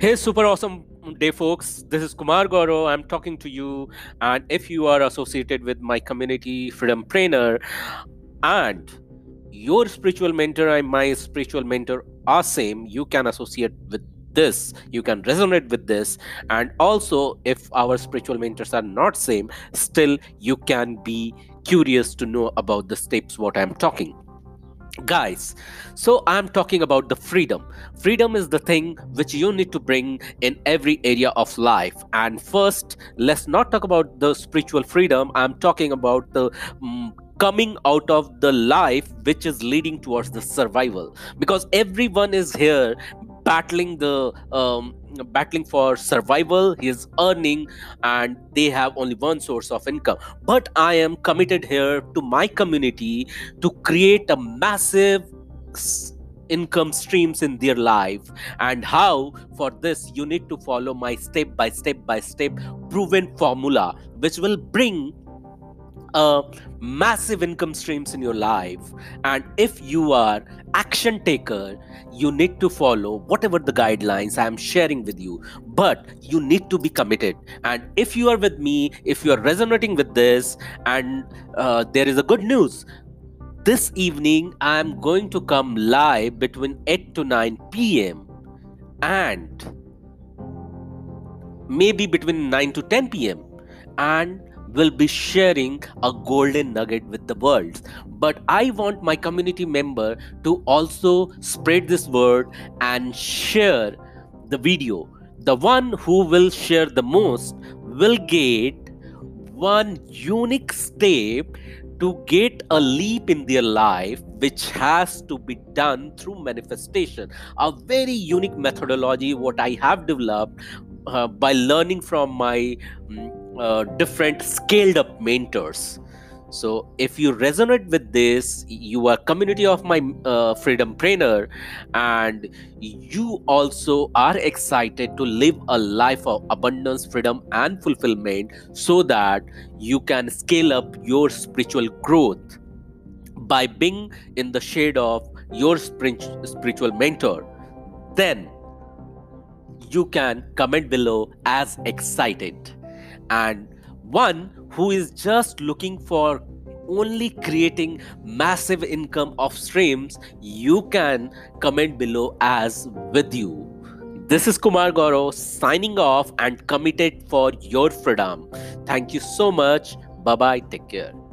Hey, super awesome day, folks. This is Kumar Gaurav. I'm talking to you. And if you are associated with my community, Freedom Trainer, and your spiritual mentor and my spiritual mentor are same, you can associate with this you can resonate with this and also if our spiritual mentors are not same still you can be curious to know about the steps what i'm talking guys so i'm talking about the freedom. Freedom is the thing which you need to bring in every area of life. And first let's not talk about the spiritual freedom. I'm talking about the um, coming out of the life which is leading towards the survival. Because everyone is here battling the um, battling for survival he is earning and they have only one source of income. But i am committed here to my community to create a massive income streams in their life. And how? For this you need to follow my step by step by step proven formula which will bring a massive income streams in your life and if you are action taker you need to follow whatever the guidelines i am sharing with you. But you need to be committed. And if you are with me if you are resonating with this and uh, there is a good news this evening i am going to come live between 8 to 9 pm and maybe between 9 to 10 pm and will be sharing a golden nugget with the world. But I want my community member to also spread this word and share the video. The one who will share the most will get one unique step to get a leap in their life which has to be done through manifestation a very unique methodology what i have developed uh, by learning from my um, uh, different scaled up mentors. So if you resonate with this you are community of my uh, freedom trainer and you also are excited to live a life of abundance freedom and fulfillment so that you can scale up your spiritual growth by being in the shade of your spiritual mentor. Then you can comment below as excited and one who is just looking for only creating massive income of streams you can comment below as with you. This is kumar gaurav signing off and committed for your freedom. Thank you so much. Bye bye take care